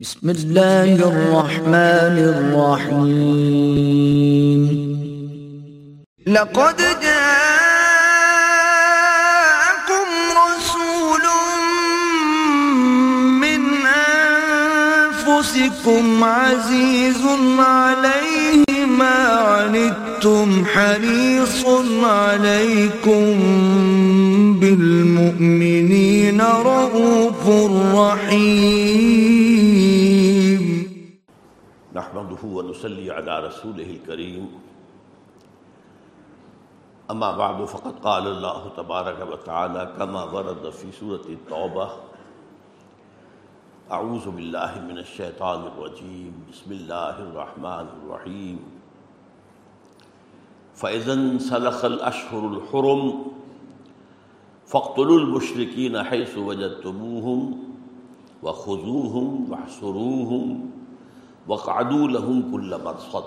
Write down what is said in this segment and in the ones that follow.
بسم الله الرحمن الرحيم. لقد جاءكم رسول من أنفسكم عزيز عليه ما عنتم حريص عليكم بالمؤمنين رؤوف رحيم نحمده ونصلي على رسوله الكريم. أما بعد، فقد قال الله تبارك وتعالى كما ورد في سورة التوبة أعوذ بالله من الشيطان الرجيم. بسم الله الرحمن الرحيم. فإذا انسلخ الأشهر الحرم فقتل المشرقین حیث وجد تموہم و خضوہم فاقتلوا المشركين حيث وجدتموهم وخذوهم واحصروهم وقعدوا لهم كل مرصد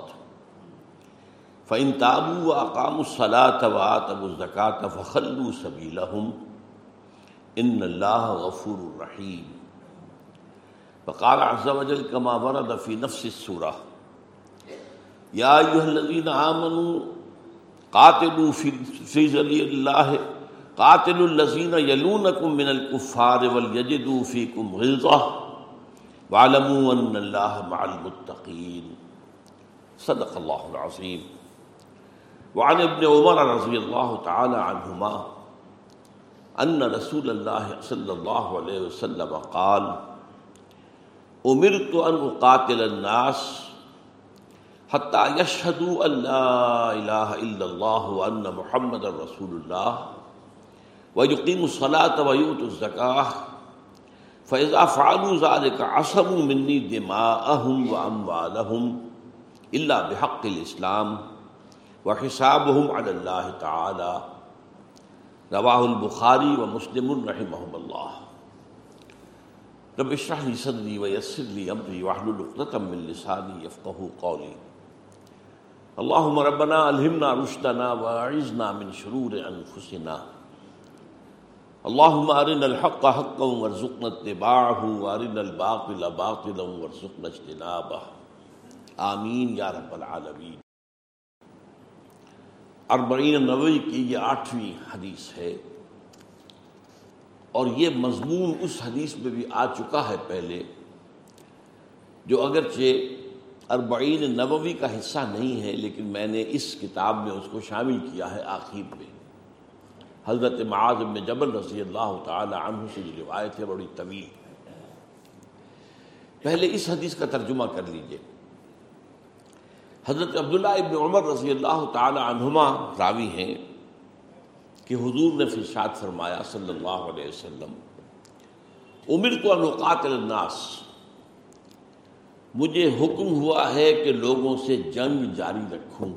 فإن تابوا وأقاموا الصلاة وآتوا الزكاة فخلوا سبيلهم إن الله غفور رحيم فقال عز وجل كما ورد في نفس السورة يا أيها الذين آمنوا قاتلوا في في سبيل الله قاتلوا الذين من الكفار وليجدوا فيكم غلظة واعلموا ان اللہ مع المتقین۔ صدق اللہ العظیم۔ وعن ابن عمر رضی اللہ تعالی عنہما، ان رسول اللہ صلی اللہ علیہ وسلم قال، امرت ان اقاتل الناس حتى يشهدوا ان لا اله الا الله وان محمد رسول الله ويقيموا الصلاة ويؤتوا الزكاة فإذا فعلوا ذلك عصموا مني دماءهم وأموالهم إلا بحق الإسلام وحسابهم على الله تعالى رواه البخاري ومسلم رحمهم الله رب اشرح لي صدري ويسر لي أمري واحلل عقدة من لساني يفقهوا قولي اللهم ربنا ألهمنا رشدنا وأعذنا من شرور أنفسنا اللهم ارنا الحق حقا وارزقنا اتباعه وارنا الباطل باطلا وارزقنا اجتنابه. آمین یا رب العالمین. اربعین نوی کی یہ آٹھویں حدیث ہے. اور یہ مضمون اس حدیث میں بھی آ چکا ہے پہلے، جو اگرچہ اربعین نووی کا حصہ نہیں ہے، لیکن میں نے اس کتاب میں اس کو شامل کیا ہے آخر میں۔ حضرت معاذ بن جبل رضی اللہ تعالی عنہ سے یہ روایت ہے بڑی طویل۔ پہلے اس حدیث کا ترجمہ کر لیجیے۔ حضرت عبداللہ ابن عمر رضی اللہ تعالی عنہما راوی ہیں کہ حضور نے فرشاد فرمایا صلی اللہ علیہ وسلم عمر کو انوقات الناس۔ مجھے حکم ہوا ہے کہ لوگوں سے جنگ جاری رکھوں۔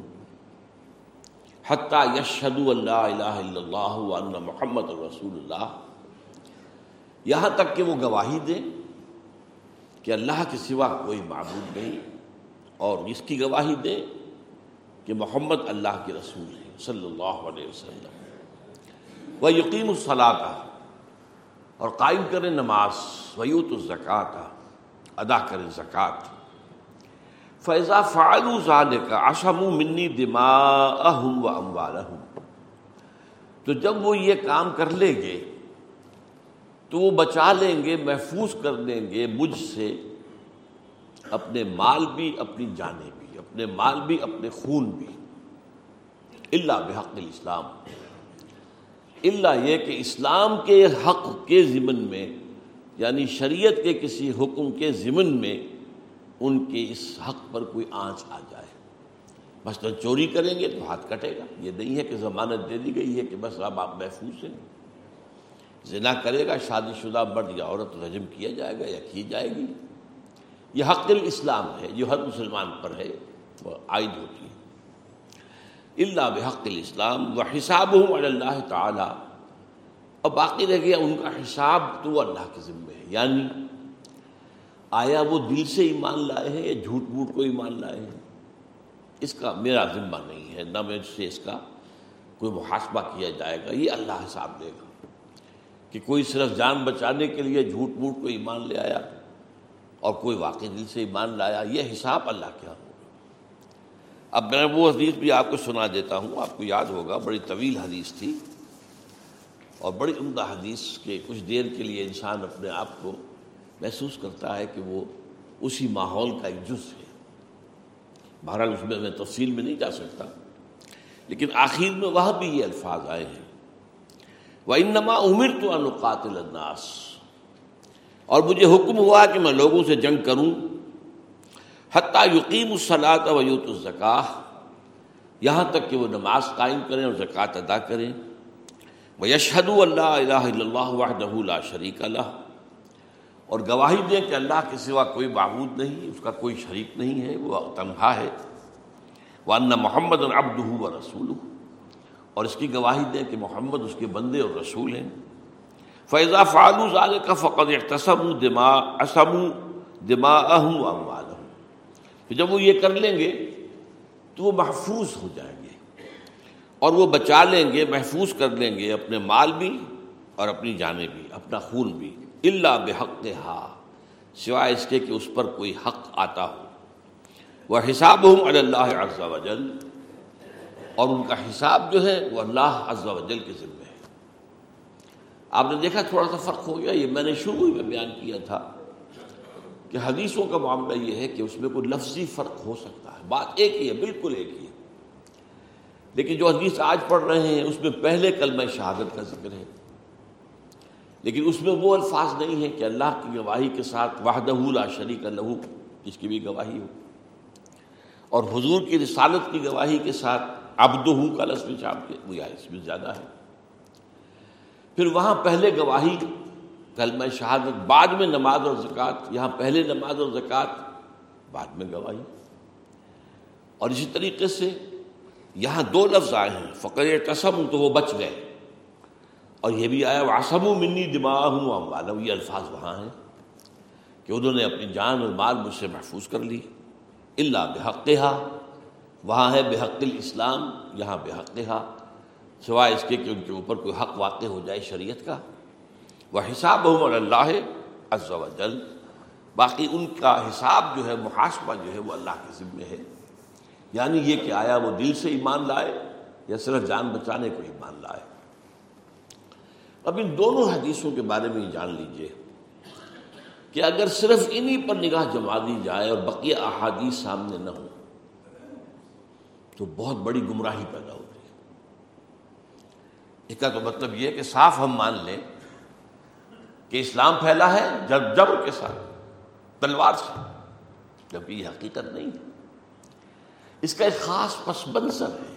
حتیٰ یشہد اللہ الہ الا اللہ وان محمد رسول اللہ۔ یہاں تک کہ وہ گواہی دیں کہ اللہ کے سوا کوئی معبود نہیں اور اس کی گواہی دیں کہ محمد اللہ کے رسول ہیں، صلی اللہ علیہ وسلم۔ وہ یقین الصلاح اور قائم کریں نماز۔ ویوت الزکوٰۃ ادا کریں زکوٰۃ۔ فیضا فعلو ذالک عشم منی دماءہم و اموالہم تو جب وہ یہ کام کر لیں گے، تو وہ بچا لیں گے، محفوظ کر لیں گے مجھ سے اپنے مال بھی، اپنی جانیں بھی، اپنے مال بھی، اپنے خون بھی۔ اللہ بحق الاسلام اللہ یہ کہ اسلام کے حق کے ضمن میں یعنی شریعت کے کسی حکم کے ضمن میں ان کے اس حق پر کوئی آنچ آ جائے۔ مثلا چوری کریں گے تو ہاتھ کٹے گا۔ یہ نہیں ہے کہ ضمانت دے دی گئی ہے کہ بس اب آپ محفوظ ہیں۔ زنا کرے گا، شادی شدہ مرد یا عورت رجم کیا جائے گا یا کی جائے گی؟ یہ حق الاسلام ہے، جو ہر مسلمان پر ہے، وہ عائد ہوتی ہے۔ اللہ بحق الاسلام و حساب ہوں اللہ تعالیٰ۔ اور باقی رہ گیا ان کا حساب تو وہ اللہ کے ذمے ہے۔ یعنی آیا وہ دل سے ایمان لائے ہیں یا جھوٹ موٹ کو ایمان لائے ہیں؟ اس کا میرا ذمہ نہیں ہے، نہ میں سے اس کا کوئی محاسبہ کیا جائے گا، یہ اللہ حساب دے گا۔ کہ کوئی صرف جان بچانے کے لیے جھوٹ موٹ کو ایمان لے آیا اور کوئی واقعی دل سے ایمان لایا، یہ حساب اللہ کیا ہوگا اب میں وہ حدیث بھی آپ کو سنا دیتا ہوں، آپ کو یاد ہوگا، بڑی طویل حدیث تھی۔ اور بڑی عمدہ حدیث کے کچھ دیر کے لیے انسان اپنے آپ کو محسوس کرتا ہے کہ وہ اسی ماحول کا ایک جز ہے۔ بہرحال اس میں میں تفصیل میں نہیں جا سکتا۔ لیکن آخر میں وہ بھی یہ الفاظ آئے ہیں۔ وہ انما عمر تو انقاتل الناس۔ اور مجھے حکم ہوا کہ میں لوگوں سے جنگ کروں۔ حتیٰ یقین الصلاۃ ویوت الزکا یہاں تک کہ وہ نماز قائم کریں اور زکوٰۃ ادا کریں۔ یشہد اللہ الہ اللہ وحدہ لا شریک اللہ اور گواہی دیں کہ اللہ کے سوا کوئی معبود نہیں اس کا کوئی شریک نہیں ہے، وہ تنہا ہے۔ وہ ان محمد العبد و رسول اور اس کی گواہی دیں کہ محمد اس کے بندے اور رسول ہیں۔ فیضا فعلو ظال کا فقط اختصم دما اسم دما اہم جب وہ یہ کر لیں گے تو وہ محفوظ ہو جائیں گے۔ اور وہ بچا لیں گے، محفوظ کر لیں گے اپنے مال بھی اور اپنی جانیں بھی، اپنا خون بھی۔ اللہ بحق ہا سوائے اس کے کہ اس پر کوئی حق آتا ہو۔ وہ حساب ہوں اللہ عز و جل اور ان کا حساب جو ہے وہ اللہ عز و جل کے ذمہ ہے۔ آپ نے دیکھا تھوڑا سا فرق ہو گیا؟ یہ میں نے شروع میں بیان کیا تھا کہ حدیثوں کا معاملہ یہ ہے کہ اس میں کوئی لفظی فرق ہو سکتا ہے۔ بات ایک ہی ہے، بالکل ایک ہی ہے۔ لیکن جو حدیث آج پڑھ رہے ہیں، اس میں پہلے کلمہ شہادت کا ذکر ہے۔ لیکن اس میں وہ الفاظ نہیں ہیں کہ اللہ کی گواہی کے ساتھ وحدہ لا شریک لہو جس کی بھی گواہی ہو۔ اور حضور کی رسالت کی گواہی کے ساتھ ابد کا لسم چاپ کے وہ اس میں زیادہ ہے۔ پھر وہاں پہلے گواہی، کلمہ شہادت، بعد میں نماز اور زکوٰۃ، یہاں پہلے نماز اور زکوٰۃ، بعد میں گواہی۔ اور اسی طریقے سے یہاں دو لفظ آئے ہیں فقر قسم تو وہ بچ گئے۔ اور یہ بھی آیا واسم و منی دماغ ہوں والم یہ الفاظ وہاں ہیں کہ انہوں نے اپنی جان اور مال مجھ سے محفوظ کر لی۔ اللہ بحق وہاں ہے بحق الاسلام یہاں بحق سوائے اس کے کہ ان کے اوپر کوئی حق واقع ہو جائے شریعت کا۔ وہ حساب عمر اللہ عز و جل باقی ان کا حساب جو ہے، محاسبہ جو ہے، وہ اللہ کے ذمے ہے۔ یعنی یہ کہ آیا وہ دل سے ایمان لائے یا صرف جان بچانے کو ایمان لائے؟ اب ان دونوں حدیثوں کے بارے میں یہ جان لیجیے کہ اگر صرف انہی پر نگاہ جما دی جائے اور بقیہ احادیث سامنے نہ ہو تو بہت بڑی گمراہی پیدا ہوتی ہے۔ اس کا تو مطلب یہ کہ صاف ہم مان لیں کہ اسلام پھیلا ہے جب جبر کے ساتھ، تلوار سے، جب یہ حقیقت نہیں۔ ہے اس کا ایک خاص پس منظر ہے۔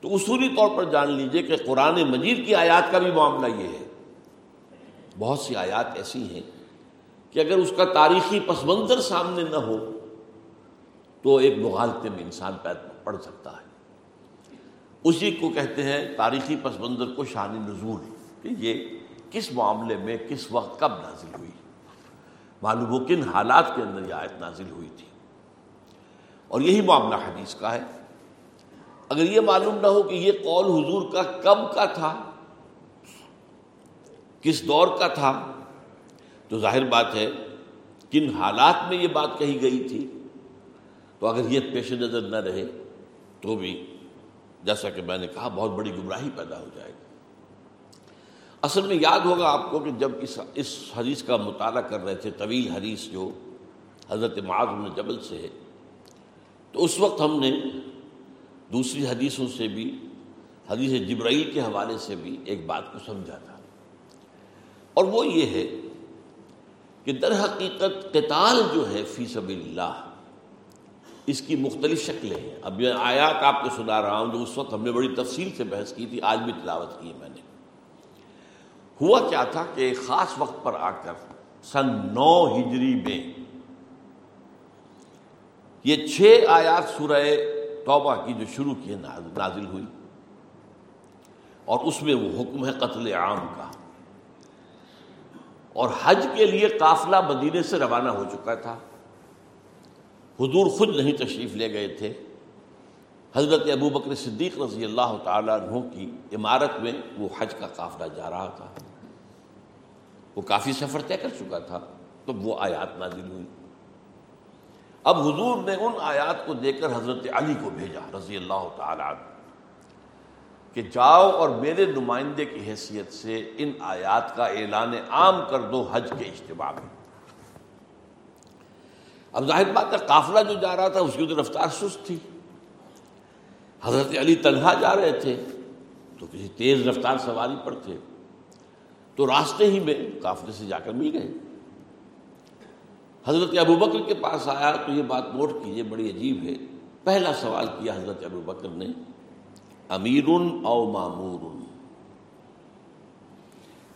تو اصولی طور پر جان لیجیے کہ قرآن مجید کی آیات کا بھی معاملہ یہ ہے۔ بہت سی آیات ایسی ہیں کہ اگر اس کا تاریخی پس منظر سامنے نہ ہو تو ایک مغالطے میں انسان پڑ سکتا ہے۔ اسی کو کہتے ہیں تاریخی پس منظر کو شان نزول، کہ یہ کس معاملے میں کس وقت کب نازل ہوئی۔ معلوم ہو کن حالات کے اندر یہ آیت نازل ہوئی تھی۔ اور یہی معاملہ حدیث کا ہے۔ اگر یہ معلوم نہ ہو کہ یہ قول حضور کا کب کا تھا، کس دور کا تھا، تو ظاہر بات ہے کن حالات میں یہ بات کہی گئی تھی۔ تو اگر یہ پیش نظر نہ رہے تو بھی جیسا کہ میں نے کہا، بہت بڑی گمراہی پیدا ہو جائے گی۔ اصل میں یاد ہوگا آپ کو کہ جب اس اس حدیث کا مطالعہ کر رہے تھے، طویل حدیث جو حضرت معاذ جبل سے ہے تو اس وقت ہم نے دوسری حدیثوں سے بھی، حدیث جبرائیل کے حوالے سے بھی ایک بات کو سمجھا تھا۔ اور وہ یہ ہے کہ در حقیقت قتال جو ہے فی سبیل اللہ اس کی مختلف شکلیں ہیں۔ اب یہ آیات آپ کو سنا رہا ہوں جو اس وقت ہم نے بڑی تفصیل سے بحث کی تھی، آج بھی تلاوت کی ہے میں نے۔ ہوا کیا تھا کہ ایک خاص وقت پر آ کر سن نو ہجری میں یہ چھ آیات سورہ توبہ کی جو شروع کی نازل ہوئی۔ اور اس میں وہ حکم ہے قتل عام کا۔ اور حج کے لیے قافلہ مدینے سے روانہ ہو چکا تھا۔ حضور خود نہیں تشریف لے گئے تھے۔ حضرت ابو بکر صدیق رضی اللہ تعالیٰ عنہ کی عمارت میں وہ حج کا قافلہ جا رہا تھا۔ وہ کافی سفر طے کر چکا تھا۔ تو وہ آیات نازل ہوئی۔ اب حضور نے ان آیات کو دے کر حضرت علی کو بھیجا رضی اللہ تعالی عنہ کہ جاؤ اور میرے نمائندے کی حیثیت سے ان آیات کا اعلان عام کر دو حج کے اجتماع میں۔ اب ظاہر بات ہے قافلہ جو جا رہا تھا اس کی تو رفتار سست تھی۔ حضرت علی تنہا جا رہے تھے تو کسی تیز رفتار سواری پر تھے۔ تو راستے ہی میں قافلے سے جا کر مل گئے۔ حضرت ابو بکر کے پاس آیا تو یہ بات نوٹ کیجیے بڑی عجیب ہے۔ پہلا سوال کیا حضرت ابو بکر نے؟ امیر او معمور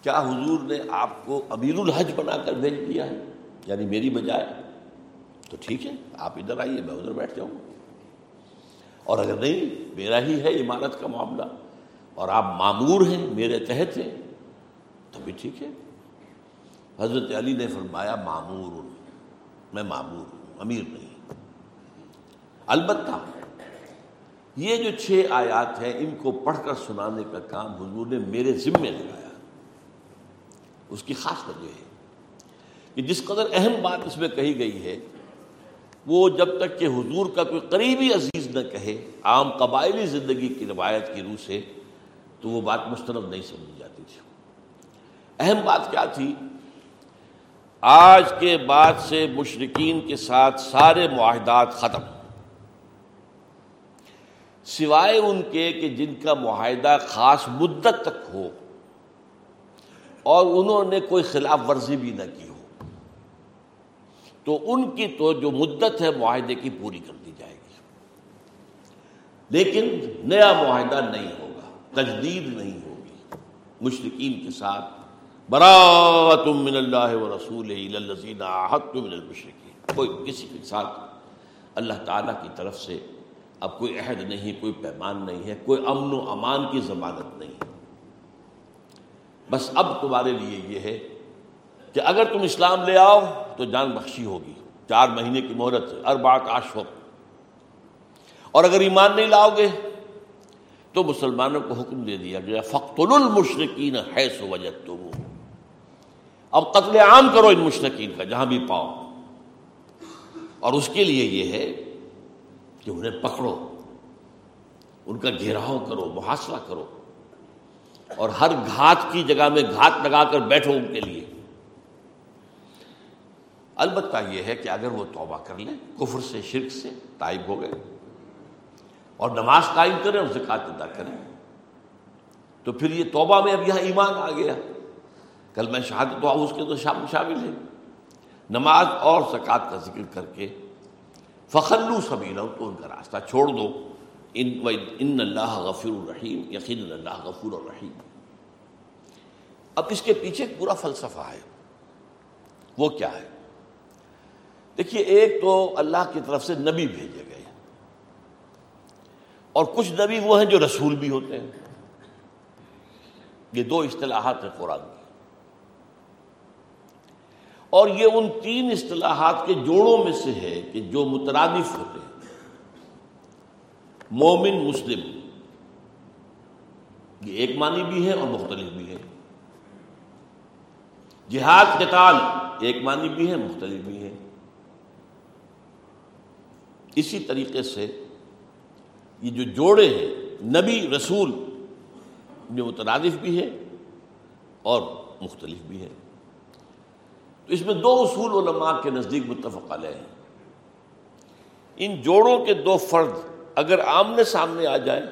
کیا حضور نے آپ کو امیر الحج بنا کر بھیج دیا ہے؟ یعنی میری بجائے۔ تو ٹھیک ہے، آپ ادھر آئیے، میں ادھر بیٹھ جاؤں۔ اور اگر نہیں، میرا ہی ہے عمارت کا معاملہ۔ اور آپ معمور ہیں، میرے تحت ہیں، تو بھی ٹھیک ہے۔ حضرت علی نے فرمایا معمور میں معمور ہوں، امیر نہیں۔ البتہ یہ جو چھ آیات ہیں، ان کو پڑھ کر سنانے کا کام حضور نے میرے ذمے لگایا۔ اس کی خاص وجہ ہے کہ جس قدر اہم بات اس میں کہی گئی ہے، وہ جب تک کہ حضور کا کوئی قریبی عزیز نہ کہے، عام قبائلی زندگی کی روایت کی روح سے، تو وہ بات مستند نہیں سمجھی جاتی تھی۔ اہم بات کیا تھی؟ آج کے بعد سے مشرقین کے ساتھ سارے معاہدات ختم۔ سوائے ان کے کہ جن کا معاہدہ خاص مدت تک ہو اور انہوں نے کوئی خلاف ورزی بھی نہ کی ہو، تو ان کی تو جو مدت ہے معاہدے کی پوری کر دی جائے گی۔ لیکن نیا معاہدہ نہیں ہوگا، تجدید نہیں ہوگی مشرقین کے ساتھ۔ برات من اللہ و رسول من المشرقین کوئی کسی کے ساتھ اللہ تعالیٰ کی طرف سے اب کوئی عہد نہیں، کوئی پیمان نہیں ہے، کوئی امن و امان کی ضمانت نہیں ہے۔ بس اب تمہارے لیے یہ ہے کہ اگر تم اسلام لے آؤ تو جان بخشی ہوگی۔ چار مہینے کی مہرت اربات آش اور اگر ایمان نہیں لاؤ گے تو مسلمانوں کو حکم دے دیا گیا فخت المشرقین ہے سو وجہ تو اب قتل عام کرو ان مشرقین کا، جہاں بھی پاؤ۔ اور اس کے لیے یہ ہے کہ انہیں پکڑو، ان کا گھیراؤ کرو، محاصرہ کرو۔ اور ہر گھات کی جگہ میں گھات لگا کر بیٹھو ان کے لیے۔ البتہ یہ ہے کہ اگر وہ توبہ کر لیں، کفر سے، شرک سے تائب ہو گئے، اور نماز قائم کریں اور زکات ادا کریں، تو پھر یہ توبہ میں اب یہاں ایمان آ گیا۔ کل میں شہادت تو اس کے تو شامل ہے۔ نماز اور زکوٰۃ کا ذکر کر کے فخلو سبیلا تو ان کا راستہ چھوڑ دو۔ ان ان اللہ غفور الرحیم، یقین اللہ غفور الرحیم۔ اب اس کے پیچھے پورا فلسفہ ہے۔ وہ کیا ہے؟ دیکھیے، ایک تو اللہ کی طرف سے نبی بھیجے گئے اور کچھ نبی وہ ہیں جو رسول بھی ہوتے ہیں۔ یہ دو اصطلاحات ہیں قرآن کی اور یہ ان تین اصطلاحات کے جوڑوں میں سے ہے کہ جو مترادف ہوتے ہیں۔ مومن، مسلم، یہ ایک معنی بھی ہے اور مختلف بھی ہے۔ جہاد، قتال، ایک معنی بھی ہے، مختلف بھی ہے۔ اسی طریقے سے یہ جو جوڑے ہیں، نبی، رسول جو مترادف بھی ہے اور مختلف بھی ہے۔ تو اس میں دو اصول علماء کے نزدیک متفق علیہ ہیں۔ ان جوڑوں کے دو فرد اگر آمنے سامنے آ جائیں،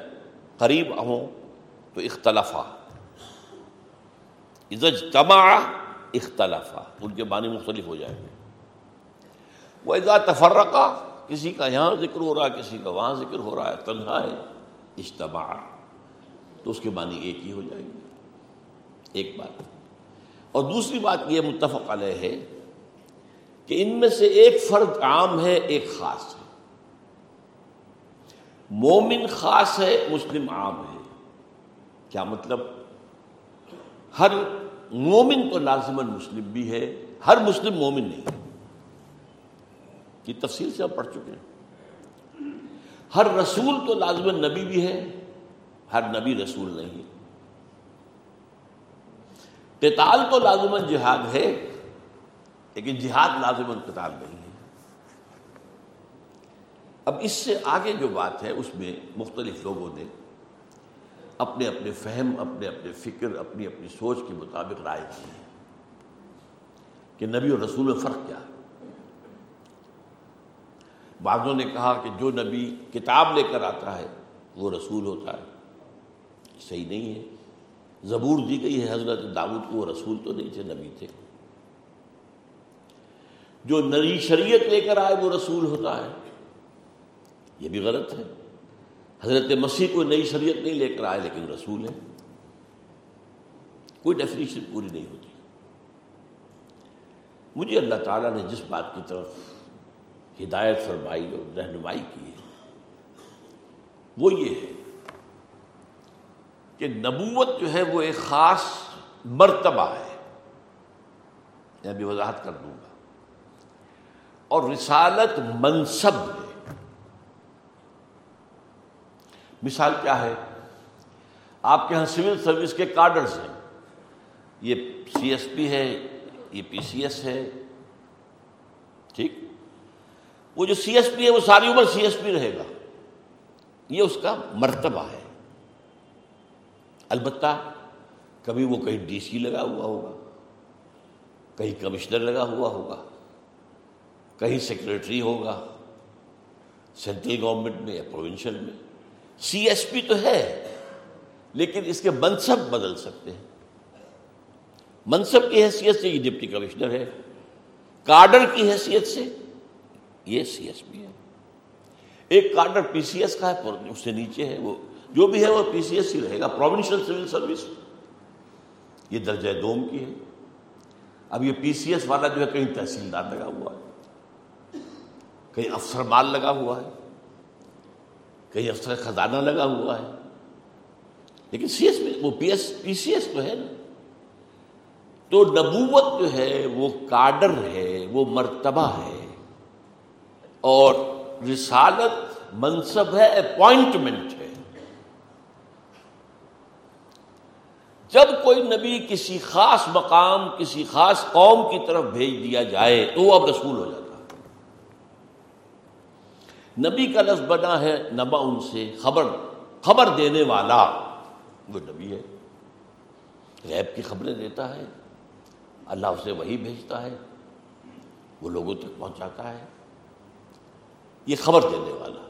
قریب ہوں تو اختلافا۔ اجتماع اختلافا۔ ان کے معنی مختلف ہو جائیں گے۔ وہ اذا تفرقہ کسی کا یہاں ذکر ہو رہا ہے، کسی کا وہاں ذکر ہو رہا ہے، تنہا ہے، اجتماع۔ تو اس کے معنی ایک ہی ہو جائیں گے۔ ایک بات۔ اور دوسری بات یہ متفق علیہ ہے کہ ان میں سے ایک فرد عام ہے، ایک خاص ہے۔ مومن خاص ہے، مسلم عام ہے۔ کیا مطلب؟ ہر مومن تو لازمن مسلم بھی ہے، ہر مسلم مومن نہیں یہ تفصیل سے ہم پڑھ چکے ہیں۔ ہر رسول تو لازمن نبی بھی ہے، ہر نبی رسول نہیں قتال تو لازمن جہاد ہے، لیکن جہاد لازم القتال نہیں ہے۔ اب اس سے آگے جو بات ہے، اس میں مختلف لوگوں نے اپنے اپنے فہم، اپنے اپنے فکر، اپنی اپنی سوچ کے مطابق رائے دی ہے کہ نبی اور رسول میں فرق کیا ہے۔ بعضوں نے کہا کہ جو نبی کتاب لے کر آتا ہے، وہ رسول ہوتا ہے۔ صحیح نہیں ہے۔ زبور دی گئی ہے، حضرت داود کو رسول تو نہیں تھے، نبی تھے۔ جو نئی شریعت لے کر آئے، وہ رسول ہوتا ہے۔ یہ بھی غلط ہے۔ حضرت مسیح کوئی نئی شریعت نہیں لے کر آئے، لیکن رسول ہے کوئی ڈیفینیشن پوری نہیں ہوتی۔ مجھے اللہ تعالیٰ نے جس بات کی طرف ہدایت فرمائی اور رہنمائی کی ہے، وہ یہ ہے۔ کہ نبوت جو ہے وہ ایک خاص مرتبہ ہے۔ میں ابھی وضاحت کر دوں گا۔ اور رسالت منصب ہے۔ مثال کیا ہے؟ آپ کے یہاں سول سروس کے کارڈرز ہیں۔ یہ سی ایس پی ہے، یہ پی سی ایس ہے۔ ٹھیک؟ وہ جو سی ایس پی ہے وہ ساری عمر سی ایس پی رہے گا۔ یہ اس کا مرتبہ ہے۔ البتہ کبھی وہ کہیں ڈی سی لگا ہوا ہوگا، کہیں کمشنر لگا ہوا ہوگا، کہیں سیکرٹری ہوگا، سینٹرل گورنمنٹ میں یا پروونشل میں۔ سی ایس پی تو ہے، لیکن اس کے منصب بدل سکتے ہیں۔ منصب کی حیثیت سے یہ ڈپٹی کمشنر ہے کارڈر کی حیثیت سے یہ سی ایس پی ہے۔ ایک کارڈر پی سی ایس کا ہے اس سے نیچے ہے وہ۔ جو بھی ہے وہ پی سی ایس ہی رہے گا پروونشل سول سروس یہ درجہ دوم کی ہے۔ اب یہ پی سی ایس والا جو ہے کہیں تحصیلدار لگا ہوا ہے، کہیں افسر مال لگا ہوا ہے، کہیں افسر خزانہ لگا ہوا ہے۔ لیکن سی ایس وہ P S P C S تو ہے نا۔ تو نبوت جو ہے وہ کارڈر ہے، وہ مرتبہ ہے۔ اور رسالت منصب ہے اپوائنٹمنٹ ہے۔ جب کوئی نبی کسی خاص مقام، کسی خاص قوم کی طرف بھیج دیا جائے تو وہ اب رسول ہو جاتا نبی کا لفظ بنا ہے نبا ان سے خبر خبر دینے والا۔ وہ نبی ہے۔ غیب کی خبریں دیتا ہے۔ اللہ اسے وہی بھیجتا ہے۔ وہ لوگوں تک پہنچاتا ہے۔ یہ خبر دینے والا۔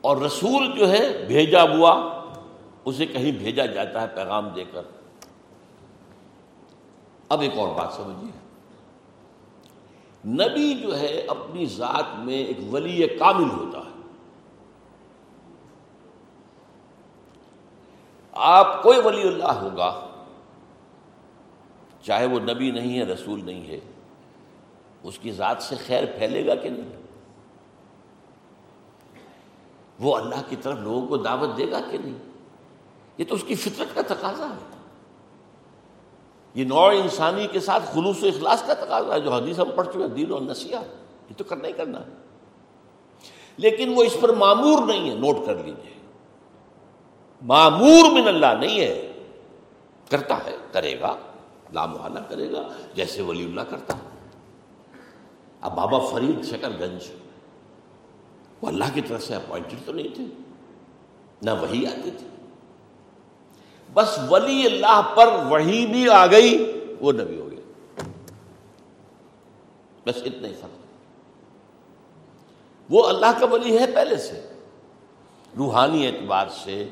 اور رسول جو ہے بھیجا ہوا اسے کہیں بھیجا جاتا ہے پیغام دے کر۔ اب ایک اور بات سمجھیے۔ نبی جو ہے اپنی ذات میں ایک ولی کامل ہوتا ہے۔ آپ کوئی ولی اللہ ہوگا، چاہے وہ نبی نہیں ہے، رسول نہیں ہے، اس کی ذات سے خیر پھیلے گا کہ نہیں؟ وہ اللہ کی طرف لوگوں کو دعوت دے گا کہ نہیں؟ یہ تو اس کی فطرت کا تقاضا ہے۔ یہ نوع انسانی کے ساتھ خلوص و اخلاص کا تقاضا ہے، جو حدیث ہم پڑھ چکے دین اور نسیح یہ تو کرنا ہی کرنا ہے۔ لیکن وہ اس پر معمور نہیں ہے، نوٹ کر لیجیے معمور من اللہ نہیں ہے، کرتا ہے، کرے گا، لامحالہ کرے گا، جیسے ولی اللہ کرتا ہے۔ اب بابا فرید شکر گنج وہ اللہ کی طرف سے اپوائنٹڈ تو نہیں تھے، نہ وہی آتی تھی بس ولی اللہ پر وہی بھی آ گئی، وہ نبی ہو گیا بس اتنا ہی فرق۔ وہ اللہ کا ولی ہے پہلے سے۔ روحانی اعتبار سے،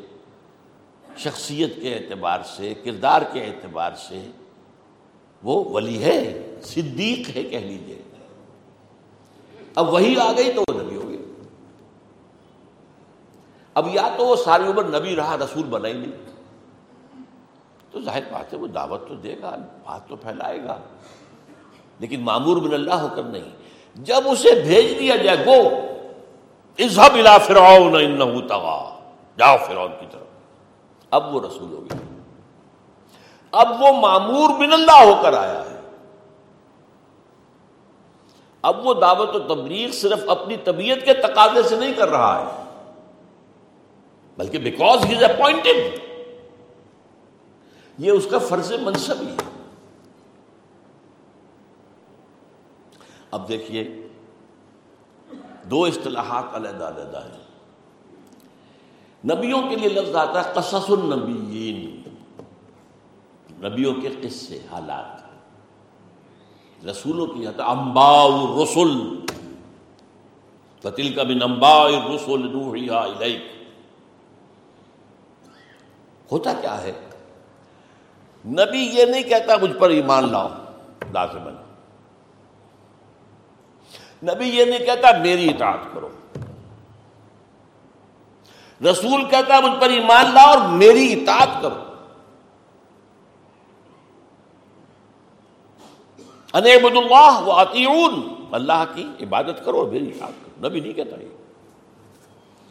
شخصیت کے اعتبار سے، کردار کے اعتبار سے وہ ولی ہے، صدیق ہے کہہ لیجیے اب وہی آ گئی تو وہ نبی ہو گیا اب یا تو وہ ساری عمر نبی رہا، رسول بنا ہی نہیں۔ تو ظاہر بات ہے، وہ دعوت تو دے گا بات تو پھیلائے گا۔ لیکن معمور بن اللہ ہو کر نہیں۔ جب اسے بھیج دیا جائے، گو اظہب الا فرعون انہو تغا۔ جاؤ فرعون کی طرف۔ اب وہ رسول ہو گیا۔ اب وہ معمور بن اللہ ہو کر آیا ہے۔ اب وہ دعوت و تبلیغ صرف اپنی طبیعت کے تقاضے سے نہیں کر رہا ہے، بلکہ بیکاز ہی از اپوائنٹڈ یہ اس کا فرض منصب ہی ہے۔ اب دیکھیے، دو اصطلاحات علیحدہ علیحدہ ہیں۔ نبیوں کے لیے لفظ آتا ہے قصص النبیین۔ نبیوں کے قصے، حالات۔ رسولوں کی آتا امبا رسول فتل کا بن امبا رسول ہوتا کیا ہے؟ نبی یہ نہیں کہتا مجھ پر ایمان لاؤ لازمن نبی یہ نہیں کہتا میری اطاعت کرو۔ رسول کہتا مجھ پر ایمان لاؤ اور میری اطاعت کرو۔ انبد اللہ و عطیون اللہ کی عبادت کرو اور میری اطاعت کرو۔ نبی نہیں کہتا یہ۔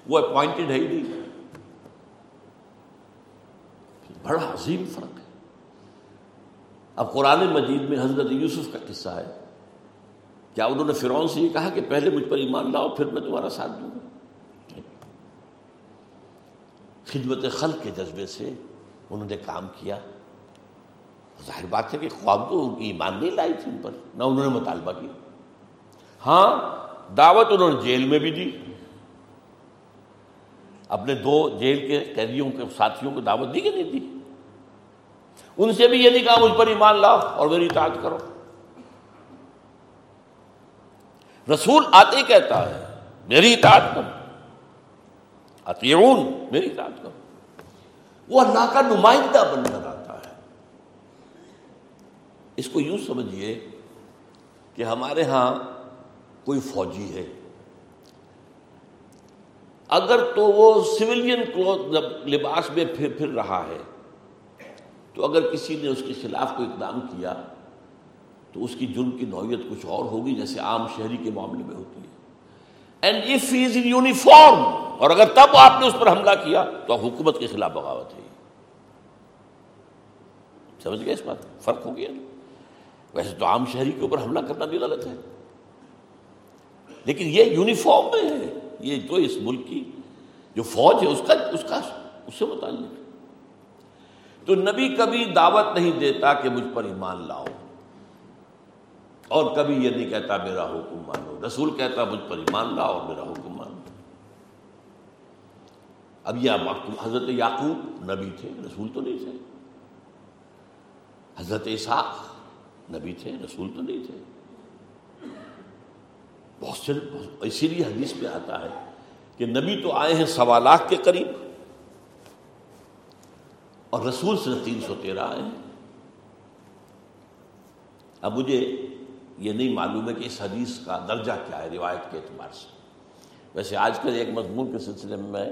وہ اپوائنٹڈ ہے ہی نہیں۔ بڑا عظیم فرق ہے۔ اب قرآن مجید میں حضرت یوسف کا قصہ ہے۔ کیا انہوں نے فرعون سے یہ کہا کہ پہلے مجھ پر ایمان لاؤ، پھر میں تمہارا ساتھ دوں گا؟ خدمت خلق کے جذبے سے انہوں نے کام کیا۔ ظاہر بات ہے کہ خواب تو ان کی ایمان نہیں لائی تھی ان پر، نہ انہوں نے مطالبہ کیا۔ ہاں دعوت انہوں نے جیل میں بھی دی۔ اپنے دو جیل کے قیدیوں کے ساتھیوں کو دعوت دی کہ نہیں دی؟ ان سے بھی یہ نہیں کہا، مجھ پر ایمان لاؤ اور میری اطاعت کرو۔ رسول آتے کہتا ہے، میری اطاعت کرو۔ اتیون میری اطاعت کرو۔ وہ اللہ کا نمائندہ بن کر آتا ہے۔ اس کو یوں سمجھیے کہ ہمارے ہاں کوئی فوجی ہے۔ اگر تو وہ سویلین کلوتھ لباس میں پھر پھر رہا ہے تو اگر کسی نے اس کے خلاف کوئی اقدام کیا، تو اس کی جرم کی نوعیت کچھ اور ہوگی جیسے عام شہری کے معاملے میں ہوتی ہے۔ And if is in uniform اور اگر تب آپ نے اس پر حملہ کیا، تو حکومت کے خلاف بغاوت ہے۔ سمجھ گئے اس بات؟ فرق ہو گیا۔ ویسے تو عام شہری کے اوپر حملہ کرنا بھی غلط ہے۔ لیکن یہ یونیفارم میں ہے۔ یہ جو اس ملک کی جو فوج ہے، اس کا اس کا، اس سے متعلق۔ تو نبی کبھی دعوت نہیں دیتا کہ مجھ پر ایمان لاؤ۔ اور کبھی یہ نہیں کہتا میرا حکم مانو۔ رسول کہتا مجھ پر ایمان لاؤ اور میرا حکم مانو۔ اب یہ حضرت یعقوب نبی تھے، رسول تو نہیں تھے۔ حضرت اسحاق نبی تھے، رسول تو نہیں تھے۔ بہت سے اسی لیے حدیث پہ آتا ہے کہ نبی تو آئے ہیں سوا لاکھ کے قریب۔ اور رسول سے تین سو تیرہ آئے اب مجھے یہ نہیں معلوم ہے کہ اس حدیث کا درجہ کیا ہے، روایت کے اعتبار سے۔ ویسے آج کل ایک مضمون کے سلسلے میں میں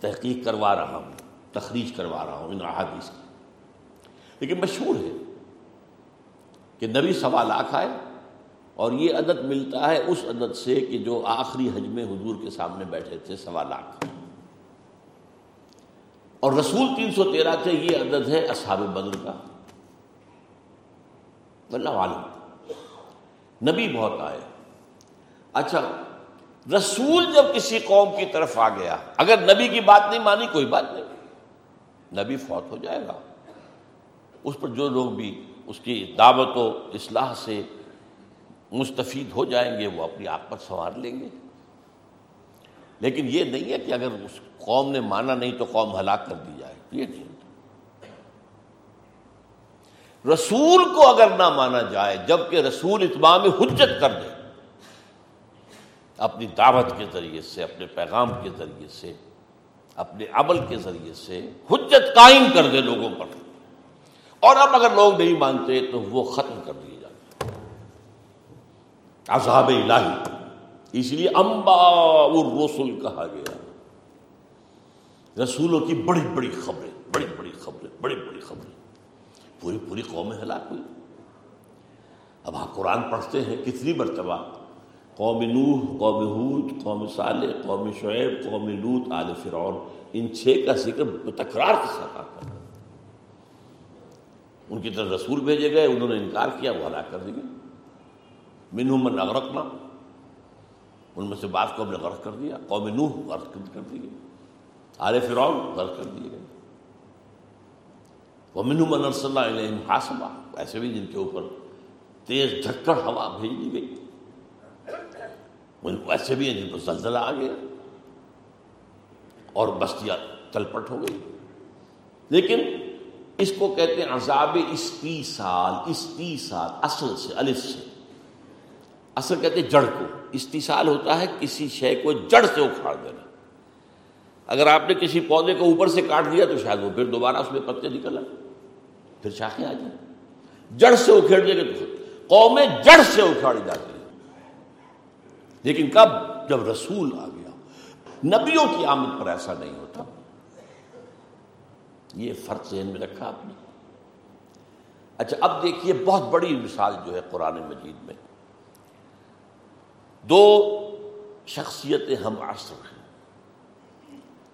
تحقیق کروا رہا ہوں، تخریج کروا رہا ہوں ان احادیث کی۔ لیکن مشہور ہے کہ نبی سوا لاکھ آئے اور یہ عدد ملتا ہے اس عدد سے کہ جو آخری حج میں حضور کے سامنے بیٹھے تھے، سوا لاکھ۔ اور رسول تین سو تیرہ تھے یہ عدد ہے اصحاب بدر کا۔ اللہ عالم۔ نبی بہت آئے۔ اچھا رسول جب کسی قوم کی طرف آ گیا، اگر نبی کی بات نہیں مانی، کوئی بات نہیں۔ نبی فوت ہو جائے گا۔ اس پر جو لوگ بھی اس کی دعوت و اصلاح سے مستفید ہو جائیں گے، وہ اپنی آپ پر سنوار لیں گے۔ لیکن یہ نہیں ہے کہ اگر اس قوم نے مانا نہیں تو قوم ہلاک کر دی جائے، یہ نہیں۔ رسول کو اگر نہ مانا جائے جبکہ رسول اتمام حجت کر دے، اپنی دعوت کے ذریعے سے، اپنے پیغام کے ذریعے سے، اپنے عمل کے ذریعے سے حجت قائم کر دے لوگوں پر۔ اور اب اگر لوگ نہیں مانتے تو وہ ختم کر دیے جاتے۔ عذاب الہی۔ اس لیے امبا رسول کہا گیا۔ رسولوں کی بڑی بڑی خبریں، بڑی بڑی خبریں، بڑی بڑی خبریں۔ پوری پوری قوم ہلاک ہوئی۔ اب آپ قرآن پڑھتے ہیں، کتنی مرتبہ؟ قوم نوح، قوم حود قوم صالح، قوم شعیب، قوم لوت آل فرعون، ان چھ کا ذکر تکرار کے ساتھ آتا ہے۔ ان کی طرف رسول بھیجے گئے، انہوں نے انکار کیا، وہ ہلاک کر دیے منہ من اغرقنا۔ ان میں سے بعض کو ہم نے غرق کر دیا، قوم نوح غرق کر دیے آل فرعون غرق کر دیے گئے وہ من صلی اللہ علیہ ایسے بھی جن کے اوپر تیز جھکڑ ہوا بھیج دی گئی۔ ویسے بھی ہیں جن پر زلزلہ آ گیا۔ اور بستیاں تلپٹ ہو گئی۔ لیکن اس کو کہتے ہیں عذاب استی سال استی سال، اصل سے، الف سے۔ اصل کہتے ہیں جڑ کو۔ استیصال ہوتا ہے کسی شے کو جڑ سے اکھاڑ دینا۔ اگر آپ نے کسی پودے کو اوپر سے کاٹ دیا تو شاید وہ پھر دوبارہ اس میں پتے نکل آئے۔ پھر شاخیں آ جائیں۔ جڑ سے اکھیڑ دے گا تو قومیں جڑ سے اکھاڑی جاتی ہیں۔ لیکن کب؟ جب رسول آ گیا۔ نبیوں کی آمد پر ایسا نہیں ہوتا۔ یہ فرق ذہن میں رکھا آپ نے۔ اچھا اب دیکھیے بہت بڑی مثال جو ہے قرآن مجید میں۔ دو شخصیتیں ہم عصر ہیں۔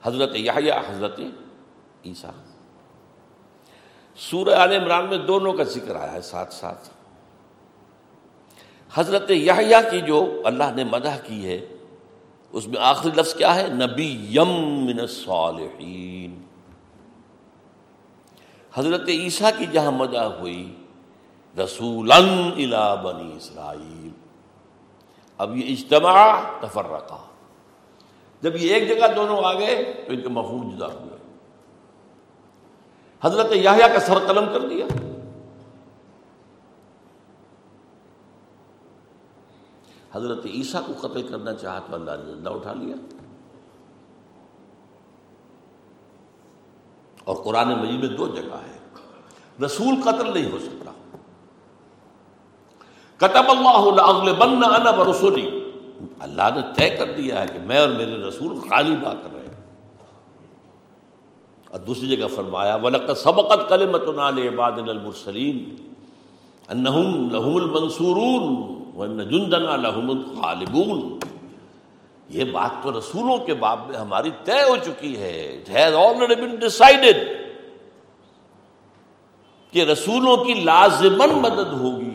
حضرت یحییٰ، حضرت عیسیٰ۔ سورہ عال عمران میں دونوں کا ذکر آیا ہے ساتھ ساتھ۔ حضرت یحییٰ کی جو اللہ نے مدح کی ہے، اس میں آخری لفظ کیا ہے؟ نبی یم من الصالحین۔ حضرت عیسیٰ کی جہاں مدح ہوئی رسول بنی اسرائیل۔ اب یہ اجتماع تفرقہ۔ جب یہ ایک جگہ دونوں آ گئے تو ان کے مفہوم جدا ہوئے۔ حضرت یاہیا کا سر قلم کر دیا۔ حضرت عیسیٰ کو قتل کرنا چاہا تو اللہ نے زندہ اٹھا لیا۔ اور قرآن مجید میں دو جگہ ہے۔ رسول قتل نہیں ہو سکتا۔ کتب اللہ انا برسولی اللہ نے طے کر دیا ہے کہ میں اور میرے رسول خالی با کر رہے ہیں۔ اور دوسری جگہ فرمایا ولق سبقت کلمت عباد المرسلین انہم لہم المنصورون جندنا لہم الغالبون۔ یہ بات تو رسولوں کے باب میں ہماری طے ہو چکی ہے۔ کہ رسولوں کی لازمن مدد ہوگی۔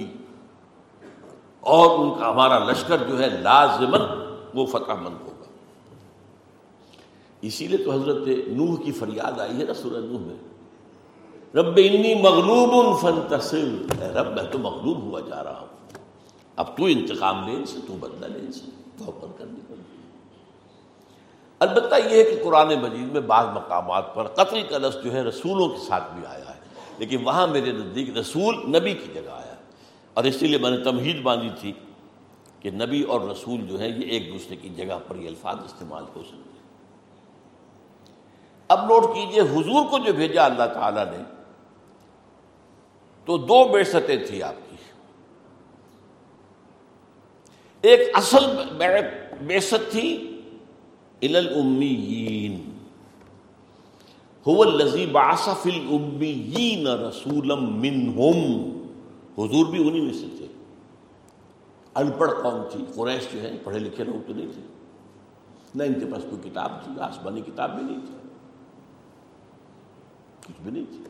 اور ان کا ہمارا لشکر جو ہے لازمن وہ فتح مند ہوگا۔ اسی لیے تو حضرت نوح کی فریاد آئی ہے نا سورہ نوح میں۔ رب انی مغلوب فنتصر رب، میں تو مغلوب ہوا جا رہا ہوں۔ اب تو انتقام لے ان سے، تو بدلہ لے ان سے۔ تو کرنی البتہ یہ ہے کہ قرآن مجید میں بعض مقامات پر قتل کا لفظ جو ہے رسولوں کے ساتھ بھی آیا ہے، لیکن وہاں میرے نزدیک رسول نبی کی جگہ آیا۔ اور اسی لیے میں نے تمہید باندھی تھی کہ نبی اور رسول جو ہے یہ ایک دوسرے کی جگہ پر یہ الفاظ استعمال ہو سکتے اب نوٹ کیجیے، حضور کو جو بھیجا اللہ تعالی نے، تو دو بے ستیں تھی آپ کی۔ ایک اصل بے ست تھی الامیین هو الذی بعث فی الامیین رسولا منہم حضور بھی انہی میں سے تھے۔ ان پڑھ قوم تھی۔ قریش جو ہے، پڑھے لکھے لوگ تو نہیں تھے۔ نہ ان کے پاس کوئی کتاب تھی، آسمانی کتاب بھی نہیں تھی۔ کچھ بھی نہیں تھی۔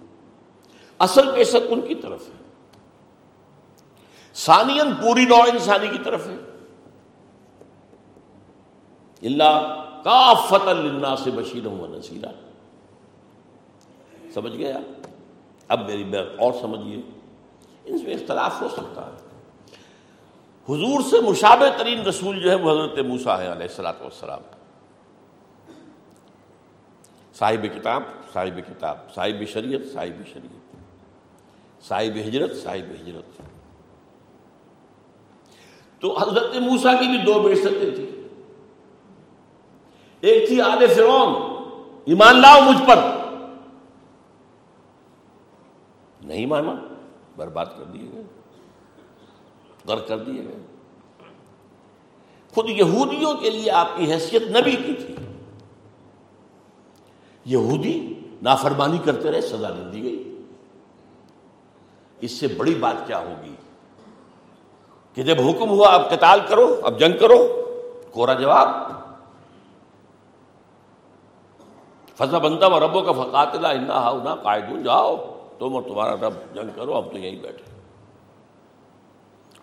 اصل بیست ان کی طرف ہے۔ ثانین پوری نوع انسانی کی طرف ہے۔ اللہ کافت اللہ سے بشیر ہوں نصیرہ سمجھ گیا؟ اب میری بات اور سمجھیے۔ ان میں اختلاف ہو سکتا ہے۔ حضور سے مشابہ ترین رسول جو ہے وہ حضرت موسا ہے علیہ السلاۃ والسلام۔ صاحب کتاب صاحب کتاب، صاحب شریعت صاحب شریعت۔ صاحب ہجرت صاحب ہجرت۔ تو حضرت موسا کی بھی دو بے تھیں۔ ایک تھی آل فرون ایمان لاؤ مجھ پر۔ نہیں مانا۔ برباد کر دیے گئے غرق کر دیے گئے۔ خود یہودیوں کے لیے آپ کی حیثیت نبی کی تھی۔ یہودی نافرمانی کرتے رہے، سزا نہیں دی گئی۔ اس سے بڑی بات کیا ہوگی؟ کہ جب حکم ہوا، اب قتال کرو، اب جنگ کرو، کورا جواب۔ فضا بندہ و ربوں کا فقاتلہ، انا قائدون جاؤ۔ تم اور تمہارا رب جنگ کرو اب تو یہیں بیٹھے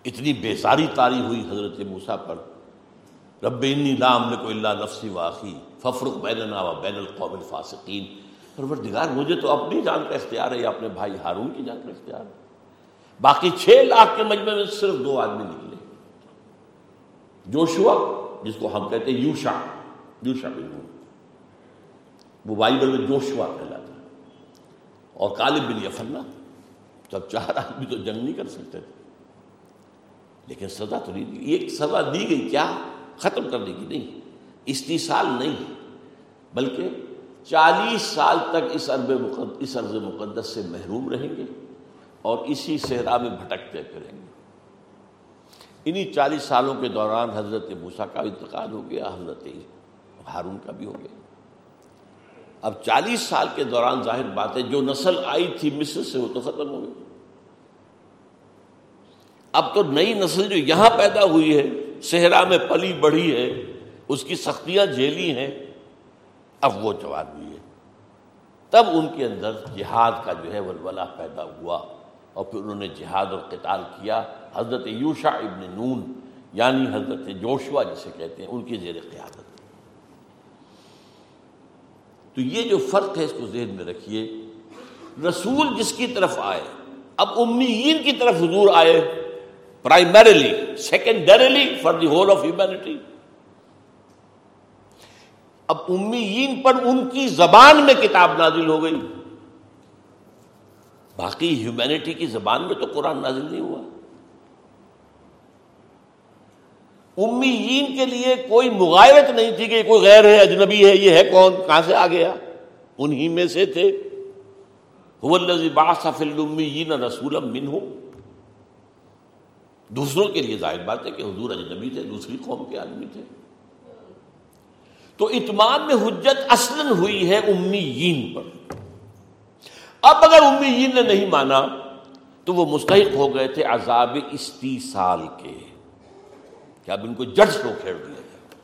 اتنی بیزاری تاری ہوئی حضرت موسا پر۔ رب انی لام نے کو اللہ نفسی واقعی ففرق بیننا و بین القوم الفاسقین۔ پروردگار، مجھے تو اپنی جان کا اختیار ہے، یا اپنے بھائی ہارون کی جان کا اختیار ہے۔ باقی چھ لاکھ کے مجمع میں صرف دو آدمی نکلے۔ جوشوا، جس کو ہم کہتے ہیں یوشا یوشا بن وہ بائبل میں جوشوا کہلاتا اور کالب بن یفنا تب چار آدمی تو جنگ نہیں کر سکتے تھے۔ لیکن سزا تو نہیں دی ایک سزا دی گئی کیا؟ ختم کرنے کی نہیں۔ استیصال نہیں بلکہ چالیس سال تک اس عرب مقدس اس عرض مقدس سے محروم رہیں گے اور اسی صحرا میں بھٹکتے پھریں گے۔ انہی چالیس سالوں کے دوران حضرت موسیٰ کا انتقال ہو گیا، حضرت ہارون کا بھی ہو گیا۔ اب چالیس سال کے دوران ظاہر بات ہے، جو نسل آئی تھی مصر سے، وہ تو ختم ہو گئی۔ اب تو نئی نسل جو یہاں پیدا ہوئی ہے، صحرا میں پلی بڑھی ہے، اس کی سختیاں جھیلی ہیں، اب وہ جوان ہوئی ہے۔ تب ان کے اندر جہاد کا جو ہے ولولہ پیدا ہوا، اور پھر انہوں نے جہاد اور قتال کیا۔ حضرت یوشا ابن نون یعنی حضرت جوشوا جسے کہتے ہیں، ان کی زیر قیادت۔ تو یہ جو فرق ہے اس کو ذہن میں رکھیے۔ رسول جس کی طرف آئے، اب امیین کی طرف حضور آئے primarily secondarily for the whole of humanity اب امیین پر ان کی زبان میں کتاب نازل ہو گئی۔ باقی ہیومینٹی کی زبان میں تو قرآن نازل نہیں ہوا۔ امیین کے لیے کوئی مغایرت نہیں تھی کہ کوئی غیر ہے، اجنبی ہے، یہ ہے کون، کہاں سے آ گیا؟ انہی میں سے تھے۔ رسول دوسروں کے لیے ظاہر بات ہے کہ حضور اجنبی تھے، دوسری قوم کے آدمی تھے۔ تو اتمام میں حجت اصل ہوئی ہے امیین پر۔ اب اگر امیین نے نہیں مانا، تو وہ مستحق ہو گئے تھے عذاب استی سال کے۔ کہ اب ان کو جڑ کو کھیڑ دیا گیا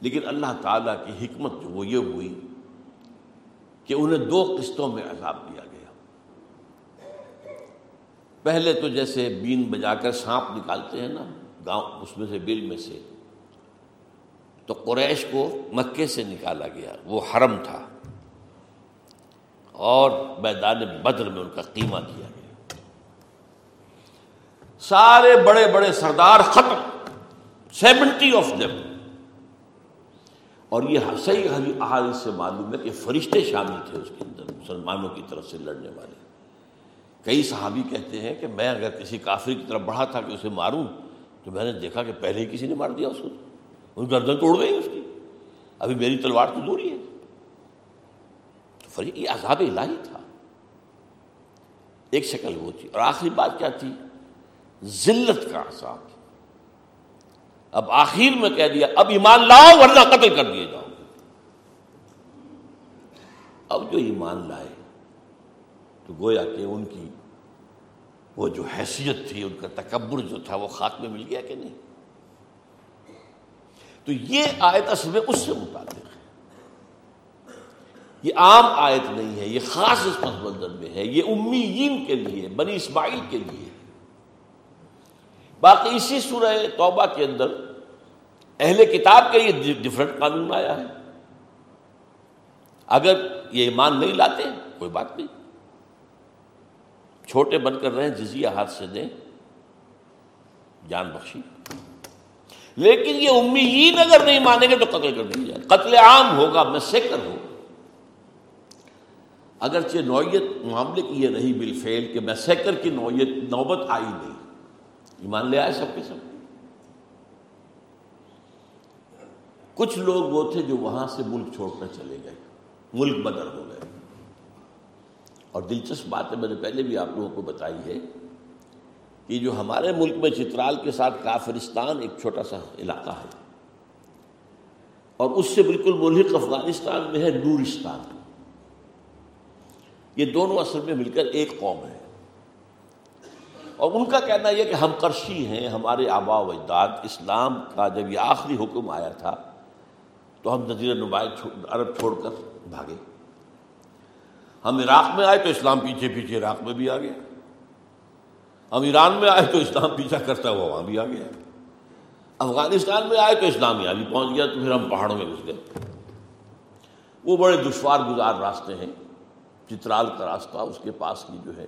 لیکن اللہ تعالیٰ کی حکمت جو وہ یہ ہوئی کہ انہیں دو قسطوں میں عذاب دیا گیا۔ پہلے تو جیسے بین بجا کر سانپ نکالتے ہیں نا، گاؤں، اس میں سے بل میں سے، تو قریش کو مکے سے نکالا گیا۔ وہ حرم تھا۔ اور میدان بدر میں ان کا قیمہ کیا گیا۔ سارے بڑے بڑے سردار ختم سیونٹی آف دم اور یہ صحیح احادیث سے معلوم ہے کہ فرشتے شامل تھے اس کے اندر، مسلمانوں کی طرف سے لڑنے والے۔ کئی صحابی کہتے ہیں کہ میں اگر کسی کافر کی طرف بڑھا تھا کہ اسے ماروں، تو میں نے دیکھا کہ پہلے ہی کسی نے مار دیا اس کو۔ اس گردن توڑ گئی اس کی۔ ابھی میری تلوار تو دوری ہے۔ یہ عذاب الہی تھا۔ ایک شکل وہ تھی۔ اور آخری بات کیا تھی؟ ذلت کا عذاب اب آخر میں کہہ دیا، اب ایمان لاؤ ورنہ قتل کر دیے جاؤ۔ اب جو ایمان لائے، تو گویا کہ ان کی وہ جو حیثیت تھی، ان کا تکبر جو تھا، وہ خاک میں مل گیا کہ نہیں؟ تو یہ آیت اصل میں اس سے متعلق ہے۔ یہ عام آیت نہیں ہے، یہ خاص اس پس منظر میں ہے۔ یہ امیین کے لیے، بنی اسماعیل کے لیے باقی اسی سورہ توبہ کے اندر اہل کتاب کے لیے ڈفرنٹ قانون آیا ہے۔ اگر یہ ایمان نہیں لاتے، کوئی بات نہیں۔ چھوٹے بن کر رہے جزیہ ہاتھ سے دیں، جان بخشی۔ لیکن یہ امیین اگر نہیں مانیں گے تو قتل کر دیا جائے قتل عام ہوگا میں سیکر ہوں اگرچہ نوعیت معاملے کی یہ نہیں بالفعل کہ میں سیکر کی نوعیت نوبت آئی نہیں۔ ایمان لے آئے سب کے سب۔ کچھ لوگ وہ تھے جو وہاں سے ملک چھوڑ کر چلے گئے، ملک بدر ہو گئے۔ اور دلچسپ بات ہے، میں نے پہلے بھی آپ لوگوں کو بتائی ہے کہ جو ہمارے ملک میں چترال کے ساتھ کافرستان ایک چھوٹا سا علاقہ ہے، اور اس سے بالکل ملحق افغانستان میں ہے نورستان۔ یہ دونوں اصل میں مل کر ایک قوم ہے۔ اور ان کا کہنا یہ کہ ہم کرشی ہیں، ہمارے آبا و اجداد، اسلام کا جب یہ آخری حکم آیا تھا، تو ہم نظیر نمایاں عرب چھوڑ کر بھاگے۔ ہم عراق میں آئے تو اسلام پیچھے پیچھے عراق میں بھی آ گیا۔ ہم ایران میں آئے تو اسلام پیچھا کرتا ہوا وہاں بھی آ گیا۔ افغانستان میں آئے تو اسلام یہاں بھی پہنچ گیا، تو پھر ہم پہاڑوں میں گھس گئے۔ وہ بڑے دشوار گزار راستے ہیں۔ چترال کا راستہ اس کے پاس کی جو ہے،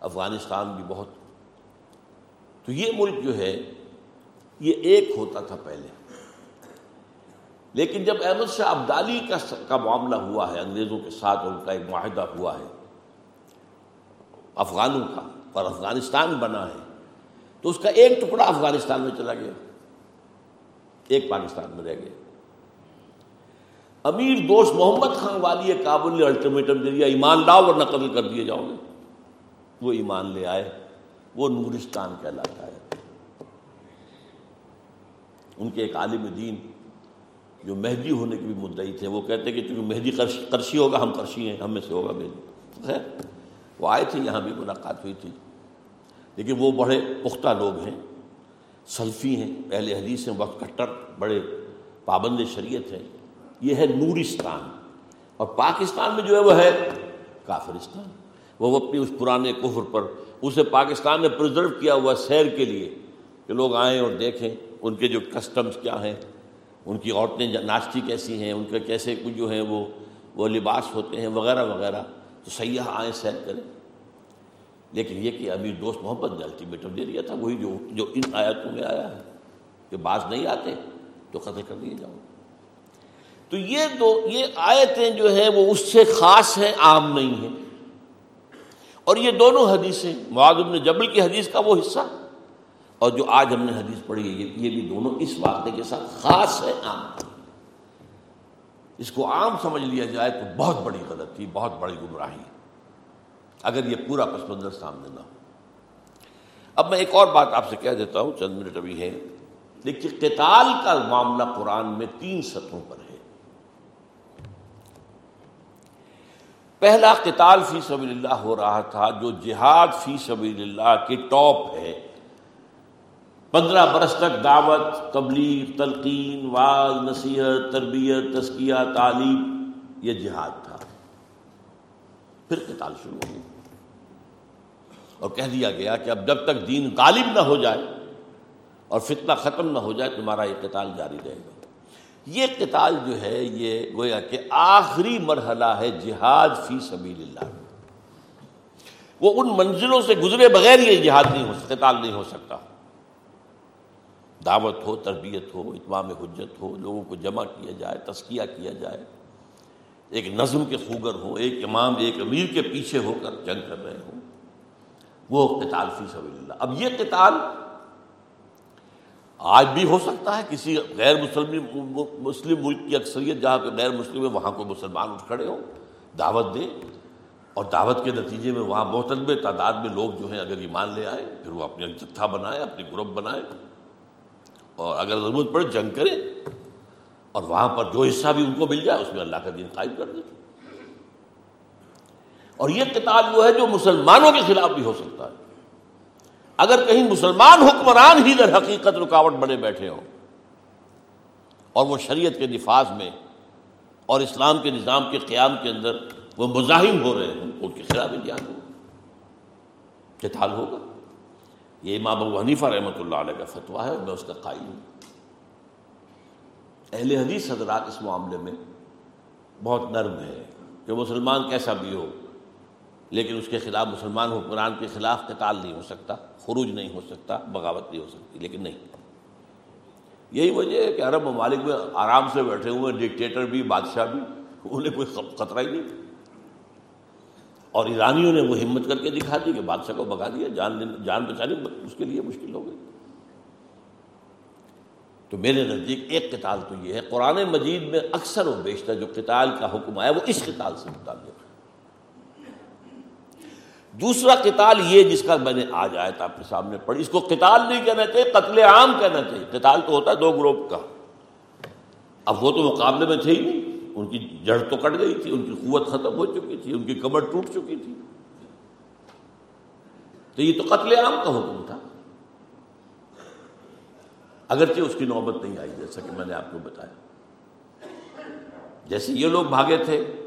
افغانستان بھی بہت تو یہ ملک جو ہے، یہ ایک ہوتا تھا پہلے۔ لیکن جب احمد شاہ ابدالی کا کا معاملہ ہوا ہے، انگریزوں کے ساتھ ان کا ایک معاہدہ ہوا ہے، افغانوں کا اور افغانستان بنا ہے، تو اس کا ایک ٹکڑا افغانستان میں چلا گیا۔ ایک پاکستان میں رہ گیا۔ امیر دوست محمد خان والی کابل نے الٹیمیٹم دے دیا، ایمان لاؤ اور نقل کر دیے جاؤ گے۔ وہ ایمان لے آئے۔ وہ نورستان کہلاتا ہے۔ ان کے ایک عالم دین جو مہدی ہونے کے بھی مدعی تھے، وہ کہتے کہ چونکہ مہدی کرشی ہوگا، ہم کرشی ہیں، ہم میں سے ہوگا مہدی۔ خیر، وہ آئے تھے، یہاں بھی ملاقات ہوئی تھی۔ لیکن وہ بڑے پختہ لوگ ہیں، سلفی ہیں پہلے حدیث ہیں، وقت کٹر بڑے پابند شریعت ہیں۔ یہ ہے نورستان۔ اور پاکستان میں جو ہے، وہ ہے کافرستان۔ وہ اپنی اس پرانے کفر پر اسے پاکستان نے پرزرو کیا ہوا سیر کے لیے کہ لوگ آئیں اور دیکھیں ان کے جو کسٹمز کیا ہیں، ان کی عورتیں ناشتی کیسی ہیں، ان کے کیسے کچھ جو ہیں وہ وہ لباس ہوتے ہیں، وغیرہ وغیرہ۔ تو سیاح آئیں، سیر کریں۔ لیکن یہ کہ امیر دوست محمد نے الٹیمیٹم دے دیا تھا، وہی جو جو ان آیتوں میں آیا ہے کہ بعض نہیں آتے تو قتل کر دیے جاؤ۔ تو یہ دو، یہ آیتیں جو ہیں وہ اس سے خاص ہیں، عام نہیں ہیں۔ اور یہ دونوں حدیثیں معذم جبل کی حدیث کا وہ حصہ اور جو آج ہم نے حدیث پڑھی ہے، یہ بھی دونوں اس واقعے کے ساتھ خاص ہے عام اس کو عام سمجھ لیا جائے تو بہت بڑی غلط تھی، بہت بڑی گمراہی۔ اگر یہ پورا پس منظر سامنے نہ ہو۔ اب میں ایک اور بات آپ سے کہہ دیتا ہوں، چند منٹ ابھی ہے لیکن قتال کا معاملہ قرآن میں تین سطحوں پر ہے۔ پہلا قتال فی سبیل اللہ ہو رہا تھا، جو جہاد فی سبیل اللہ کے ٹاپ ہے۔ پندرہ برس تک دعوت، تبلیغ، تلقین واز نصیحت، تربیت تسکیہ تعلیم، یہ جہاد تھا۔ پھر قتال شروع ہو اور کہہ دیا گیا کہ اب جب تک دین غالب نہ ہو جائے اور فتنہ ختم نہ ہو جائے، تمہارا یہ قتال جاری رہے گا۔ یہ قتال جو ہے، یہ گویا کہ آخری مرحلہ ہے جہاد فی سبیل اللہ وہ ان منزلوں سے گزرے بغیر یہ جہاد نہیں ہو، قتال نہیں ہو سکتا۔ دعوت ہو، تربیت ہو، اتمام حجت ہو، لوگوں کو جمع کیا جائے تسکیہ کیا جائے۔ ایک نظم کے خوگر ہو، ایک امام، ایک امیر کے پیچھے ہو کر جنگ کر رہے ہوں۔ وہ قتال فی سبیل اللہ اب یہ قتال آج بھی ہو سکتا ہے کسی غیر مسلم مسلم ملک کی اکثریت جہاں پہ غیر مسلم ہے وہاں کوئی مسلمان اٹھ کھڑے ہوں، دعوت دے اور دعوت کے نتیجے میں وہاں محترب تعداد میں لوگ جو ہیں اگر ایمان لے آئے، پھر وہ اپنے جتھا بنائے، اپنی گروپ بنائے۔ اور اگر ضرورت پڑے، جنگ کرے۔ اور وہاں پر جو حصہ بھی ان کو مل جائے، اس میں اللہ کا دین قائم کر دے۔ اور یہ کتاب وہ ہے جو مسلمانوں کے خلاف بھی ہو سکتا ہے۔ اگر کہیں مسلمان حکمران ہی در حقیقت رکاوٹ بنے بیٹھے ہوں اور وہ شریعت کے نفاذ میں اور اسلام کے نظام کے قیام کے اندر وہ مزاحم ہو رہے ہیں ان کے خلاف جان ہو کتال ہوگا۔ یہ امام ابو حنیفہ رحمۃ اللہ علیہ کا فتویٰ ہے، میں اس کا قائل ہوں۔ اہل حدیث حضرات اس معاملے میں بہت نرم ہے کہ مسلمان کیسا بھی ہو لیکن اس کے خلاف مسلمان حکمران کے خلاف قتال نہیں ہو سکتا، خروج نہیں ہو سکتا، بغاوت نہیں ہو سکتی، لیکن نہیں۔ یہی وجہ ہے کہ عرب ممالک میں آرام سے بیٹھے ہوئے ڈکٹیٹر بھی، بادشاہ بھی، انہیں کوئی خطرہ ہی نہیں۔ اور ایرانیوں نے وہ ہمت کر کے دکھا دی کہ بادشاہ کو بگا دیا، جان جان بچانی اس کے لیے مشکل ہو گئی۔ تو میرے نزدیک ایک قتال تو یہ ہے۔ قرآن مجید میں اکثر و بیشتر جو قتال کا حکم آیا، وہ اس قتال سے متعلق دوسرا قتال یہ جس کا میں نے آج آیا تھا آپ کے سامنے پڑھی۔ اس کو قتال نہیں کہنا چاہیے، قتل عام کہنا چاہیے۔ قتال تو ہوتا ہے دو گروپ کا۔ اب وہ تو مقابلے میں تھے ہی نہیں۔ ان کی جڑ تو کٹ گئی تھی، ان کی قوت ختم ہو چکی تھی، ان کی کمر ٹوٹ چکی تھی۔ تو یہ تو قتل عام کا حکم تھا۔ اگرچہ اس کی نوبت نہیں آئی، جیسا کہ میں نے آپ کو بتایا۔ جیسے یہ لوگ بھاگے تھے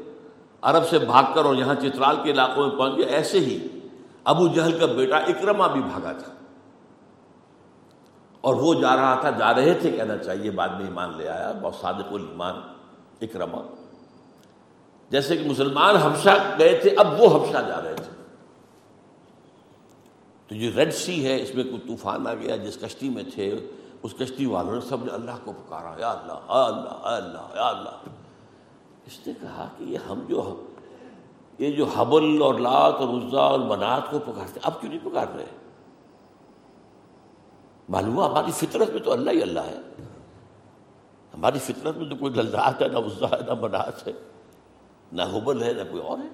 عرب سے بھاگ کر اور یہاں چترال کے علاقوں میں پہنچ گئے، ایسے ہی ابو جہل کا بیٹا اکرما بھی بھاگا تھا۔ اور وہ جا رہا تھا، جا رہے تھے، کہنا چاہیے بعد میں ایمان لے آیا، بہت صادق المان اکرما جیسے کہ مسلمان حبشہ گئے تھے، اب وہ حبشہ جا رہے تھے۔ تو جو ریڈ سی ہے، اس میں کوئی طوفان آ گیا، جس کشتی میں تھے، اس کشتی والوں نے سب نے اللہ کو پکارا، یا اللہ یا اللہ یا اللہ یا اللہ۔ اس نے کہا کہ یہ ہم جو یہ جو حبل اور لات اور عزا اور منات کو پکارتے اب کیوں نہیں پکار رہے؟ معلوم ہماری فطرت میں تو اللہ ہی اللہ ہے۔ ہماری فطرت میں تو کوئی لات ہے، نہ عزا ہے، نہ منات ہے۔ نہ حبل ہے، نہ کوئی اور ہے۔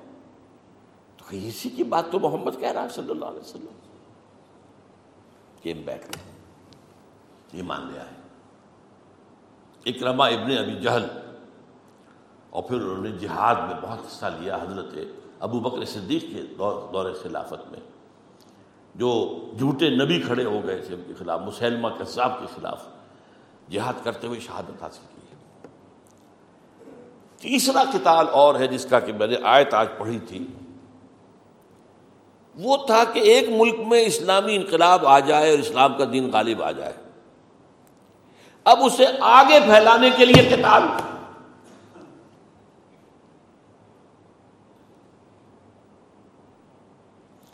تو اسی کی بات تو محمد کہہ رہا ہے صلی اللہ علیہ وسلم۔ بیک یہ مان لیا ہے۔ اکرما ابن ابی جہل اور پھر انہوں نے جہاد میں بہت حصہ لیا حضرت ابو بکر صدیق کے دور دور خلافت میں، جو جھوٹے نبی کھڑے ہو گئے تھے ان کے خلاف، مسلمہ کذاب کے خلاف جہاد کرتے ہوئے شہادت حاصل کی۔ تیسرا کتاب اور ہے جس کا کہ میں نے آیت آج پڑھی تھی۔ وہ تھا کہ ایک ملک میں اسلامی انقلاب آ جائے اور اسلام کا دین غالب آ جائے۔ اب اسے آگے پھیلانے کے لیے کتاب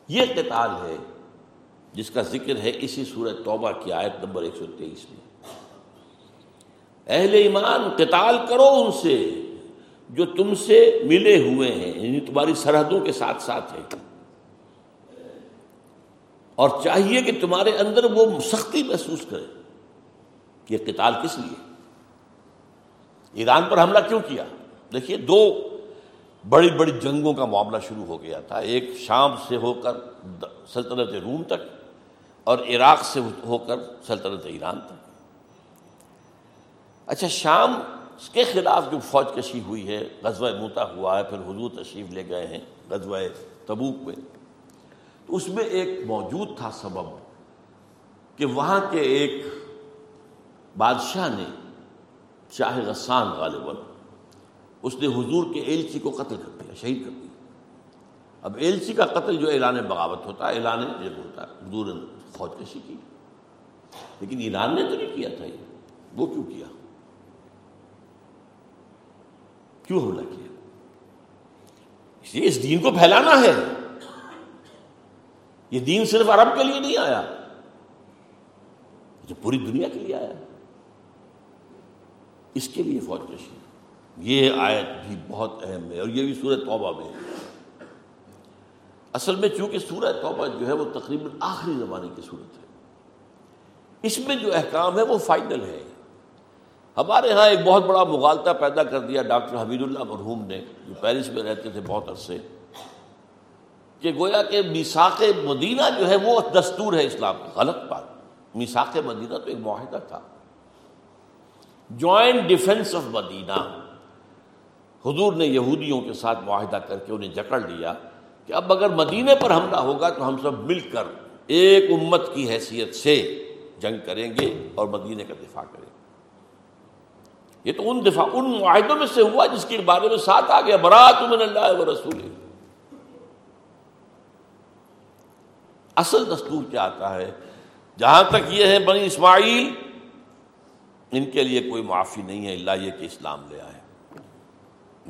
یہ قتال ہے جس کا ذکر ہے اسی سورت توبہ کی آیت نمبر ایک سو تیئیس میں۔ اہل ایمان قتال کرو ان سے جو تم سے ملے ہوئے ہیں یعنی تمہاری سرحدوں کے ساتھ ساتھ ہیں۔ اور چاہیے کہ تمہارے اندر وہ سختی محسوس کرے یہ قتال کس لیے؟ ایران پر حملہ کیوں کیا؟ دیکھیے، دو بڑی بڑی جنگوں کا معاملہ شروع ہو گیا تھا۔ ایک شام سے ہو کر سلطنت روم تک اور عراق سے ہو کر سلطنت ایران تک۔ اچھا شام کے خلاف جو فوج کشی ہوئی ہے، غزوہ موتا ہوا ہے، پھر حضور تشریف لے گئے ہیں غزوہ تبوک میں۔ تو اس میں ایک موجود تھا سبب کہ وہاں کے ایک بادشاہ نے شاہ غسان غالباً اس نے حضور کے ایلچی کو قتل کر دیا، شہید کر دیا۔ اب ایلچی کا قتل جو اعلان بغاوت ہوتا ہے، اعلان جب ہوتا ہے، حضور نے فوج کشی کی۔ لیکن ایران نے تو نہیں کیا تھا یہ۔ وہ کیوں کیا؟ کیوں حملہ کیا؟ اس لیے اس دین کو پھیلانا ہے۔ یہ دین صرف عرب کے لیے نہیں آیا جو پوری دنیا کے لیے آیا۔ اس کے لیے فوج کشی۔ یہ آیت بھی بہت اہم ہے اور یہ بھی سورہ توبہ میں ہے۔ اصل میں چونکہ سورہ توبہ جو ہے وہ تقریباً آخری زمانے کی صورت ہے۔ اس میں جو احکام ہے وہ فائنل ہے ہمارے ہاں ایک بہت بڑا مغالطہ پیدا کر دیا ڈاکٹر حمید اللہ مرحوم نے، جو پیرس میں رہتے تھے بہت عرصے۔ کہ گویا کہ میساک مدینہ جو ہے وہ دستور ہے اسلام کا، غلط بات۔ میساک مدینہ تو ایک معاہدہ تھا۔ جوائنٹ ڈیفنس آف مدینہ حضور نے یہودیوں کے ساتھ معاہدہ کر کے انہیں جکڑ لیا کہ اب اگر مدینے پر حملہ ہوگا تو ہم سب مل کر ایک امت کی حیثیت سے جنگ کریں گے اور مدینے کا دفاع کریں گے۔ یہ تو ان دفاع، ان معاہدوں میں سے ہوا جس کے بارے میں ساتھ آ گیا برات من اللہ و رسول۔ اصل دستور کیا آتا ہے؟ جہاں تک یہ ہے، بنی اسماعیل، ان کے لیے کوئی معافی نہیں ہے، اللہ یہ کہ اسلام لے آئے۔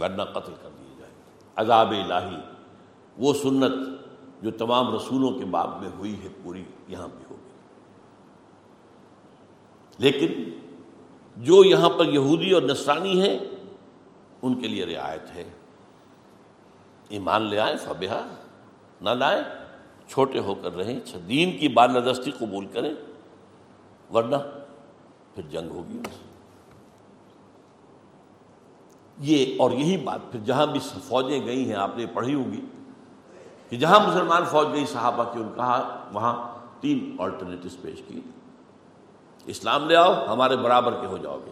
ورنہ قتل کر دیے جائے عذاب الہی۔ وہ سنت جو تمام رسولوں کے باب میں ہوئی ہے، پوری یہاں بھی ہوگی۔ لیکن جو یہاں پر یہودی اور نسرانی ہیں، ان کے لیے رعایت ہے۔ ایمان لے آئیں فبہ نہ لائیں، چھوٹے ہو کر رہیں اچھا، دین کی بالدستی قبول کریں، ورنہ پھر جنگ ہوگی۔ یہ اور یہی بات پھر جہاں بھی فوجیں گئی ہیں، آپ نے پڑھی ہوگی کہ جہاں مسلمان فوج گئی، صحابہ کی ان کہا، وہاں تین آلٹرنیٹوز پیش کی۔ اسلام لے آؤ، ہمارے برابر کے ہو جاؤ گے۔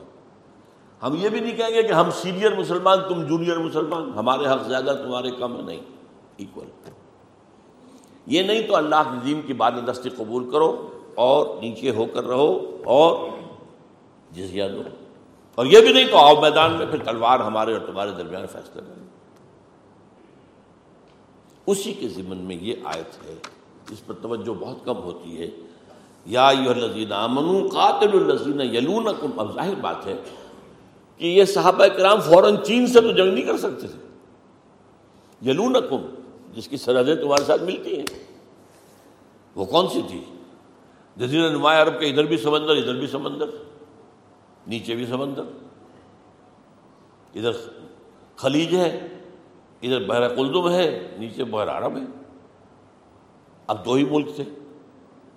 ہم یہ بھی نہیں کہیں گے کہ ہم سینئر مسلمان، تم جونیئر مسلمان، ہمارے حق زیادہ، تمہارے کم ہے نہیں۔ ایکول یہ نہیں تو اللہ نظیم کی دستی قبول کرو اور نیچے ہو کر رہو اور جزیہ دو۔ اور یہ بھی نہیں تو آؤ میدان میں پھر تلوار ہمارے اور تمہارے درمیان فیصلہ کریں اسی کے ضمن میں یہ آیت ہے اس پر توجہ بہت کم ہوتی ہے۔ یا امن قاتل الزین یلون اب ظاہر بات ہے کہ یہ صحابہ کرام فوراً چین سے تو جنگ نہیں کر سکتے تھے۔ یلون جس کی سرحدیں تمہارے ساتھ ملتی ہیں۔ وہ کون سی تھی؟ جزیرہ نمایاں عرب کے ادھر بھی سمندر، ادھر بھی سمندر۔ نیچے بھی سمندر، ادھر خلیج ہے، ادھر بحر قلدم ہے، نیچے بحر عرب ہے۔ اب دو ہی ملک تھے،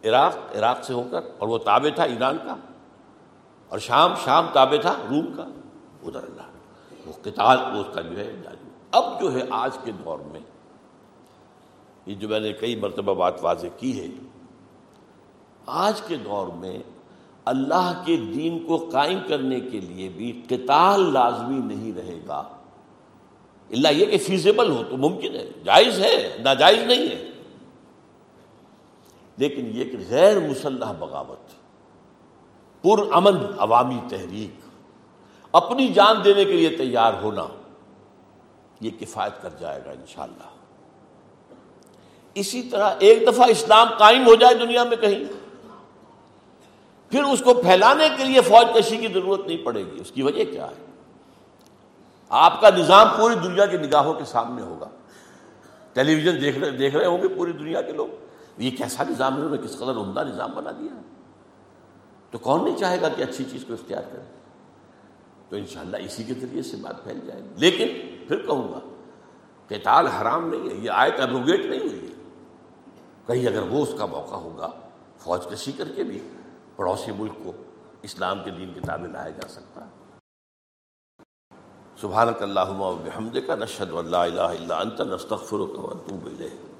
عراق عراق سے ہو کر، اور وہ تابع تھا ایران کا، اور شام شام تابع تھا روم کا۔ ادھر اللہ، وہ کتاب اس کا جو ہے اب جو ہے آج کے دور میں، یہ جو میں نے کئی مرتبہ بات واضح کی ہے، آج کے دور میں اللہ کے دین کو قائم کرنے کے لیے بھی قتال لازمی نہیں رہے گا۔ اللہ یہ کہ فیزیبل ہو تو ممکن ہے، جائز ہے، ناجائز نہیں ہے۔ لیکن یہ کہ غیر مسلح بغاوت، پر امن عوامی تحریک، اپنی جان دینے کے لیے تیار ہونا، یہ کفایت کر جائے گا انشاءاللہ۔ اسی طرح ایک دفعہ اسلام قائم ہو جائے دنیا میں کہیں۔ پھر اس کو پھیلانے کے لیے فوج کشی کی ضرورت نہیں پڑے گی۔ اس کی وجہ کیا ہے؟ آپ کا نظام پوری دنیا کی نگاہوں کے سامنے ہوگا۔ ٹیلی ویژن دیکھ رہے دیکھ رہے ہوں گے پوری دنیا کے لوگ۔ یہ کیسا نظام ہے؟ انہوں نے کس قدر عمدہ نظام بنا دیا تو کون نہیں چاہے گا کہ اچھی چیز کو اختیار کرے؟ تو انشاءاللہ اسی کے ذریعے سے بات پھیل جائے گی۔ لیکن پھر کہوں گا کہ تال حرام نہیں ہے، یہ آیت ایبروگیٹ نہیں ہوئی ہے۔ کہیں اگر وہ اس کا موقع ہوگا، فوج کشی کر کے بھی۔ پڑوسی ملک کو اسلام کے دین کے تابع لایا جا سکتا ہے۔ سبحانک اللہم و بحمدک، نشہد و اللہ الہ الا انت، نستغفرک و اتوب الیہ